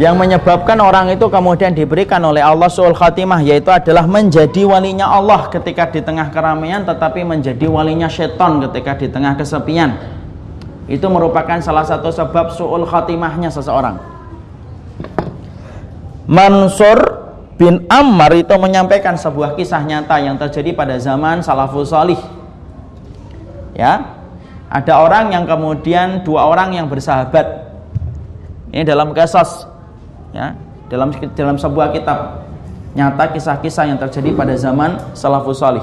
yang menyebabkan orang itu kemudian diberikan oleh Allah suul khatimah yaitu adalah menjadi walinya Allah ketika di tengah keramaian tetapi menjadi walinya setan ketika di tengah kesepian. Itu merupakan salah satu sebab suul khatimahnya seseorang. Mansur bin Ammar itu menyampaikan sebuah kisah nyata yang terjadi pada zaman salafus salih. Ya ada orang yang kemudian dua orang yang bersahabat. Ini dalam kasus ya dalam dalam sebuah kitab nyata kisah-kisah yang terjadi pada zaman salafus salih.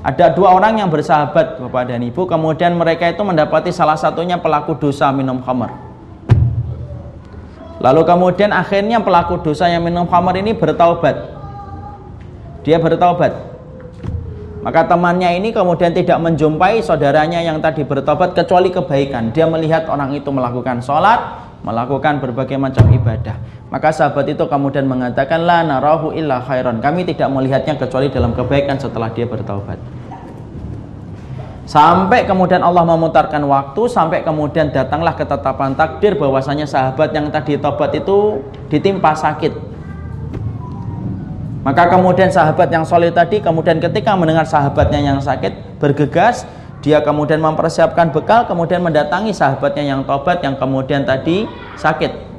Ada dua orang yang bersahabat Bapak dan Ibu. Kemudian mereka itu mendapati salah satunya pelaku dosa minum khamar. Lalu kemudian akhirnya pelaku dosa yang minum khamar ini bertaubat. Dia bertaubat. Maka temannya ini kemudian tidak menjumpai saudaranya yang tadi bertobat kecuali kebaikan. Dia melihat orang itu melakukan sholat melakukan berbagai macam ibadah. Maka sahabat itu kemudian mengatakan la narahu illa khairan. Kami tidak melihatnya kecuali dalam kebaikan setelah dia bertaubat. Sampai kemudian Allah memutarkan waktu sampai kemudian datanglah ketetapan takdir bahwasanya sahabat yang tadi tobat itu ditimpa sakit. Maka kemudian sahabat yang solid tadi kemudian ketika mendengar sahabatnya yang sakit bergegas dia kemudian mempersiapkan bekal kemudian mendatangi sahabatnya yang tobat yang kemudian tadi sakit.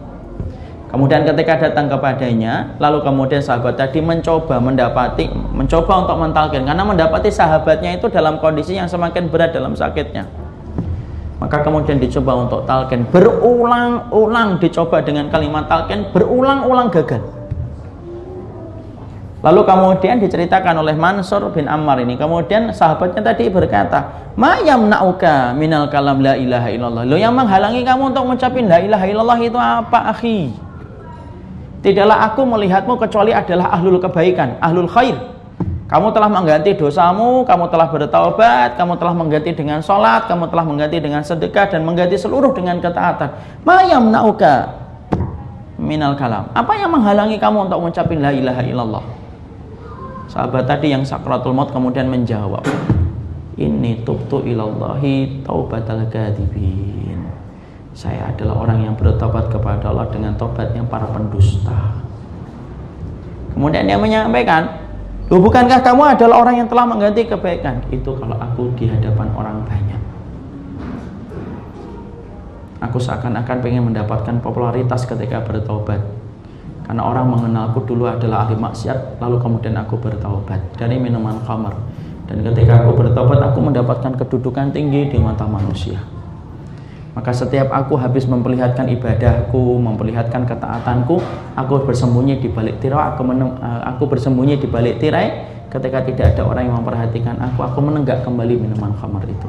Kemudian ketika datang kepadanya lalu kemudian sahabat tadi mencoba mendapati mencoba untuk mentalkin. Karena mendapati sahabatnya itu dalam kondisi yang semakin berat dalam sakitnya. Maka kemudian dicoba untuk talkin. Berulang-ulang dicoba dengan kalimat talkin berulang-ulang gagal Lalu kemudian diceritakan oleh Mansur bin Ammar ini. Kemudian sahabatnya tadi berkata, "Ma yamna'uka minal kalam la ilaha illallah." Lo yang menghalangi kamu untuk mengucapin la ilaha illallah itu apa, akhi? Tidaklah aku melihatmu kecuali adalah ahlul kebaikan, ahlul khair. Kamu telah mengganti dosamu, kamu telah bertaubat, kamu telah mengganti dengan sholat, kamu telah mengganti dengan sedekah dan mengganti seluruh dengan ketaatan. Ma yamna'uka minal kalam. Apa yang menghalangi kamu untuk mengucapin la ilaha illallah? Sahabat tadi yang sakratul maut kemudian menjawab, "Ini tubtu ilallahi taubatal kadibin." Saya adalah orang yang bertobat kepada Allah dengan tobat yang para pendusta. Kemudian dia menyampaikan, bukankah kamu adalah orang yang telah mengganti kebaikan? Itu kalau aku di hadapan orang banyak. Aku seakan-akan pengen mendapatkan popularitas ketika bertobat karena orang mengenalku dulu adalah ahli maksiat lalu kemudian aku bertaubat dari minuman khamar. Dan ketika aku bertobat aku mendapatkan kedudukan tinggi di mata manusia. Maka setiap aku habis memperlihatkan ibadahku memperlihatkan ketaatanku aku bersembunyi di balik tirai aku, eh, aku bersembunyi di balik tirai. Ketika tidak ada orang yang memperhatikan aku aku menenggak kembali minuman khamar itu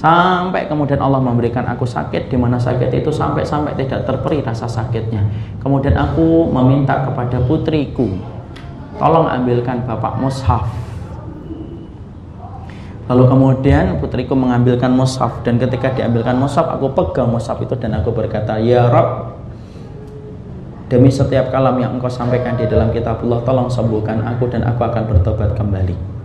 sampai kemudian Allah memberikan aku sakit di mana sakit itu sampai-sampai tidak terperi rasa sakitnya. Kemudian aku meminta kepada putriku tolong ambilkan bapak mushaf. Lalu kemudian putriku mengambilkan mushaf dan ketika diambilkan mushaf aku pegang mushaf itu dan aku berkata ya Rob demi setiap kalam yang engkau sampaikan di dalam kitabullah tolong sembuhkan aku dan aku akan bertobat kembali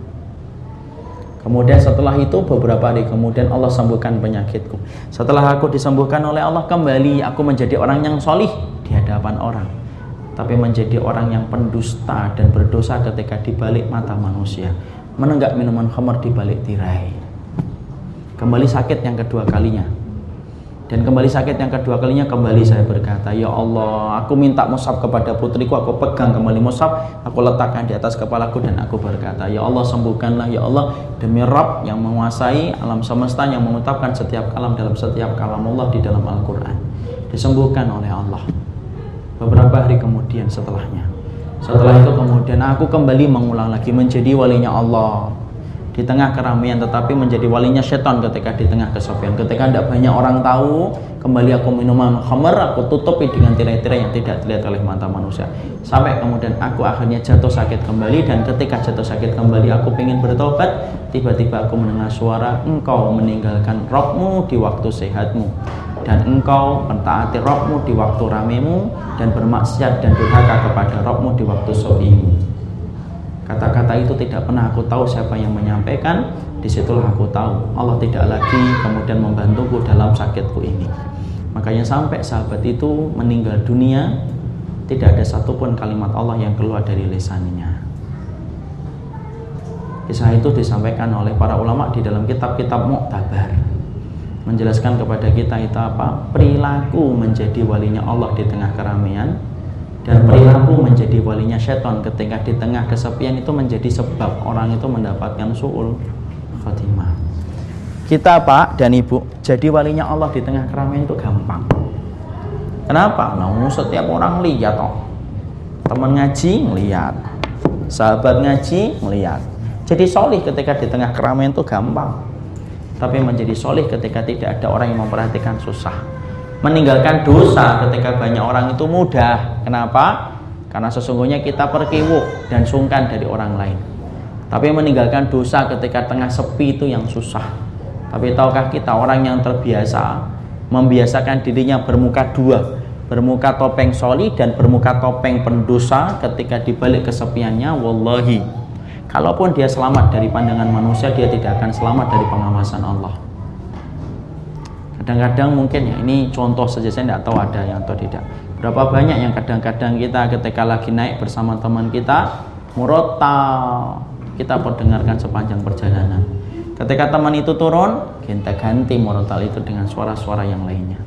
Kemudian setelah itu beberapa hari kemudian Allah sembuhkan penyakitku. Setelah aku disembuhkan oleh Allah kembali aku menjadi orang yang solih di hadapan orang. Tapi menjadi orang yang pendusta dan berdosa ketika dibalik mata manusia. Menenggak minuman khamar di balik tirai. Kembali sakit yang kedua kalinya dan kembali sakit yang kedua kalinya kembali saya berkata ya Allah aku minta musab kepada putriku aku pegang kembali musab aku letakkan di atas kepalaku dan aku berkata ya Allah sembuhkanlah ya Allah demi Rabb yang menguasai alam semesta yang mengutapkan setiap kalam dalam setiap kalam Allah di dalam Al-Quran disembuhkan oleh Allah. Beberapa hari kemudian setelahnya. Setelah itu kemudian aku kembali mengulang lagi menjadi walinya Allah di tengah keramaian tetapi menjadi walinya setan ketika di tengah kesepian ketika tidak banyak orang tahu kembali aku minuman khamar aku tutupi dengan tirai-tirai yang tidak dilihat oleh mata manusia. Sampai kemudian aku akhirnya jatuh sakit kembali dan ketika jatuh sakit kembali aku ingin bertobat. Tiba-tiba aku mendengar suara engkau meninggalkan rohmu di waktu sehatmu dan engkau mentaati rohmu di waktu ramemu dan bermaksiat dan durhaka kepada rohmu di waktu sobimu Kata-kata itu tidak pernah aku tahu siapa yang menyampaikan. Di situlah aku tahu Allah tidak lagi kemudian membantuku dalam sakitku ini. makanya sampai sahabat itu meninggal dunia tidak ada satupun kalimat Allah yang keluar dari lisannya kisah itu disampaikan oleh para ulama di dalam kitab-kitab Mu'tabar menjelaskan kepada kita itu apa perilaku menjadi walinya Allah di tengah keramaian dan perilaku menjadi walinya setan ketika di tengah kesepian itu menjadi sebab orang itu mendapatkan suul khotimah kita pak dan ibu jadi walinya Allah di tengah keramaian itu gampang. Kenapa? nah setiap orang lihat oh teman ngaji melihat sahabat ngaji melihat jadi solih ketika di tengah keramaian itu gampang. Tapi menjadi solih ketika tidak ada orang yang memperhatikan susah meninggalkan dosa ketika banyak orang itu mudah. Kenapa? Karena sesungguhnya kita perkiwuk dan sungkan dari orang lain. Tapi meninggalkan dosa ketika tengah sepi itu yang susah. Tapi tahukah kita orang yang terbiasa membiasakan dirinya bermuka dua, bermuka topeng soli dan bermuka topeng pendosa ketika dibalik kesepiannya, wallahi. Kalaupun dia selamat dari pandangan manusia, dia tidak akan selamat dari pengawasan Allah kadang-kadang mungkin ya ini contoh saja saya tidak tahu ada yang atau tidak berapa banyak yang kadang-kadang kita ketika lagi naik bersama teman kita murotal kita perdengarkan sepanjang perjalanan ketika teman itu turun kita ganti murotal itu dengan suara-suara yang lainnya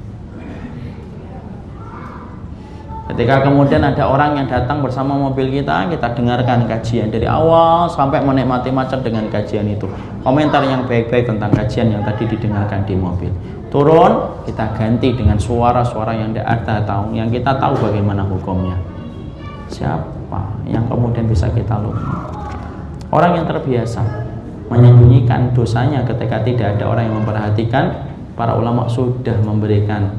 Ketika kemudian ada orang yang datang bersama mobil kita, kita dengarkan kajian dari awal sampai menikmati macet dengan kajian itu. Komentar yang baik-baik tentang kajian yang tadi didengarkan di mobil. Turun, kita ganti dengan suara-suara yang tidak ada tahu, yang kita tahu bagaimana hukumnya. Siapa yang kemudian bisa kita lupa? Orang yang terbiasa menyembunyikan dosanya ketika tidak ada orang yang memperhatikan, para ulama sudah memberikan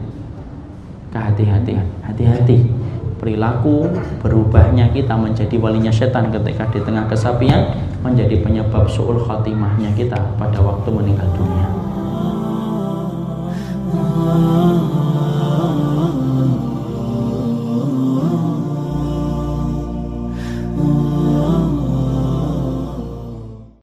kehati-hatian. Hati-hati perilaku berubahnya kita menjadi walinya setan ketika di tengah kesapian menjadi penyebab suul khotimahnya kita pada waktu meninggal dunia.